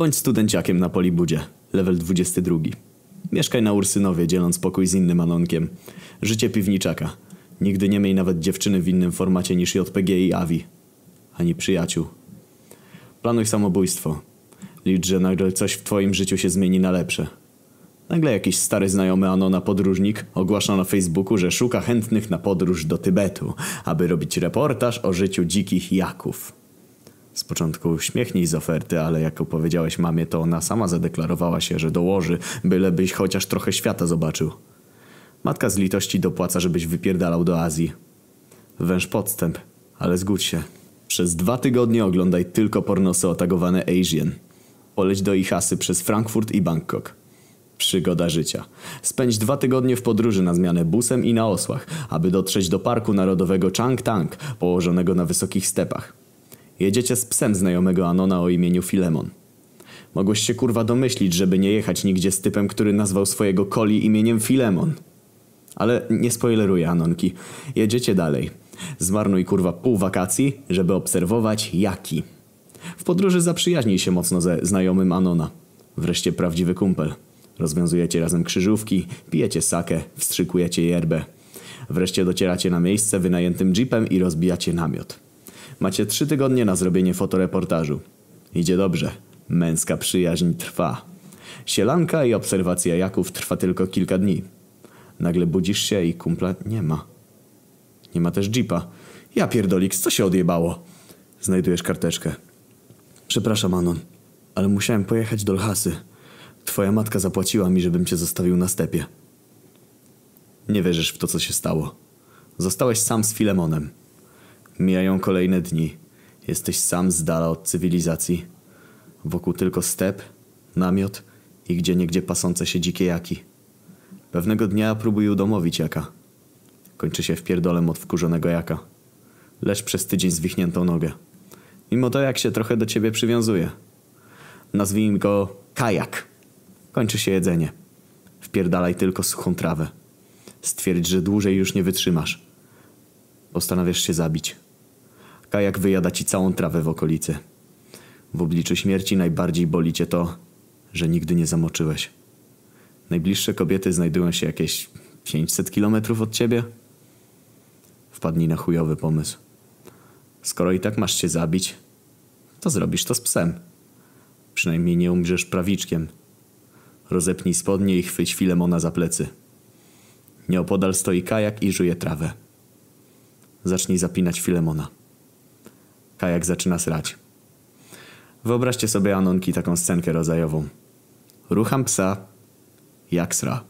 Bądź studenciakiem na Polibudzie, level 22. Mieszkaj na Ursynowie, dzieląc pokój z innym Anonkiem. Życie piwniczaka. Nigdy nie miej nawet dziewczyny w innym formacie niż JPG i AVI. Ani przyjaciół. Planuj samobójstwo. Licz, że nagle coś w twoim życiu się zmieni na lepsze. Nagle jakiś stary znajomy Anona podróżnik ogłasza na Facebooku, że szuka chętnych na podróż do Tybetu, aby robić reportaż o życiu dzikich jaków. Z początku uśmiechnij z oferty, ale jak opowiedziałeś mamie, to ona sama zadeklarowała się, że dołoży, bylebyś chociaż trochę świata zobaczył. Matka z litości dopłaca, żebyś wypierdalał do Azji. Węż podstęp, ale zgódź się. Przez dwa tygodnie oglądaj tylko pornosy otagowane Asian. Poleć do Ichasy przez Frankfurt i Bangkok. Przygoda życia. Spędź dwa tygodnie w podróży na zmianę busem i na osłach, aby dotrzeć do Parku Narodowego Chang Tang, położonego na wysokich stepach. Jedziecie z psem znajomego Anona o imieniu Filemon. Mogłeś się kurwa domyślić, żeby nie jechać nigdzie z typem, który nazwał swojego koli imieniem Filemon. Ale nie spoileruję Anonki. Jedziecie dalej. Zmarnuj kurwa pół wakacji, żeby obserwować jaki. W podróży zaprzyjaźnij się mocno ze znajomym Anona. Wreszcie prawdziwy kumpel. Rozwiązujecie razem krzyżówki, pijecie sakę, wstrzykujecie yerbę. Wreszcie docieracie na miejsce wynajętym jeepem i rozbijacie namiot. Macie trzy tygodnie na zrobienie fotoreportażu. Idzie dobrze. Męska przyjaźń trwa. Sielanka i obserwacja jaków trwa tylko kilka dni. Nagle budzisz się i kumpla nie ma. Nie ma też jeepa. Ja pierdoliks, co się odjebało? Znajdujesz karteczkę. Przepraszam, Anon, ale musiałem pojechać do Lhasy. Twoja matka zapłaciła mi, żebym cię zostawił na stepie. Nie wierzysz w to, co się stało. Zostałeś sam z Filemonem. Mijają kolejne dni. Jesteś sam z dala od cywilizacji. Wokół tylko step, namiot i gdzie niegdzie pasące się dzikie jaki. Pewnego dnia próbuję udomowić jaka. Kończy się wpierdolem od wkurzonego jaka. Leż przez tydzień zwichniętą nogę. Mimo to jak się trochę do ciebie przywiązuje. Nazwijmy go kajak. Kończy się jedzenie. Wpierdalaj tylko suchą trawę. Stwierdź, że dłużej już nie wytrzymasz. Postanawiasz się zabić. Kajak wyjada ci całą trawę w okolicy. W obliczu śmierci najbardziej boli cię to, że nigdy nie zamoczyłeś. Najbliższe kobiety znajdują się jakieś 500 kilometrów od ciebie. Wpadnij na chujowy pomysł. Skoro i tak masz się zabić, to zrobisz to z psem. Przynajmniej nie umrzesz prawiczkiem. Rozepnij spodnie i chwyć Filemona za plecy. Nieopodal stoi kajak i żuje trawę. Zacznij zapinać Filemona. Kajak zaczyna srać. Wyobraźcie sobie Anonki taką scenkę rodzajową. Rucham psa, jak sra.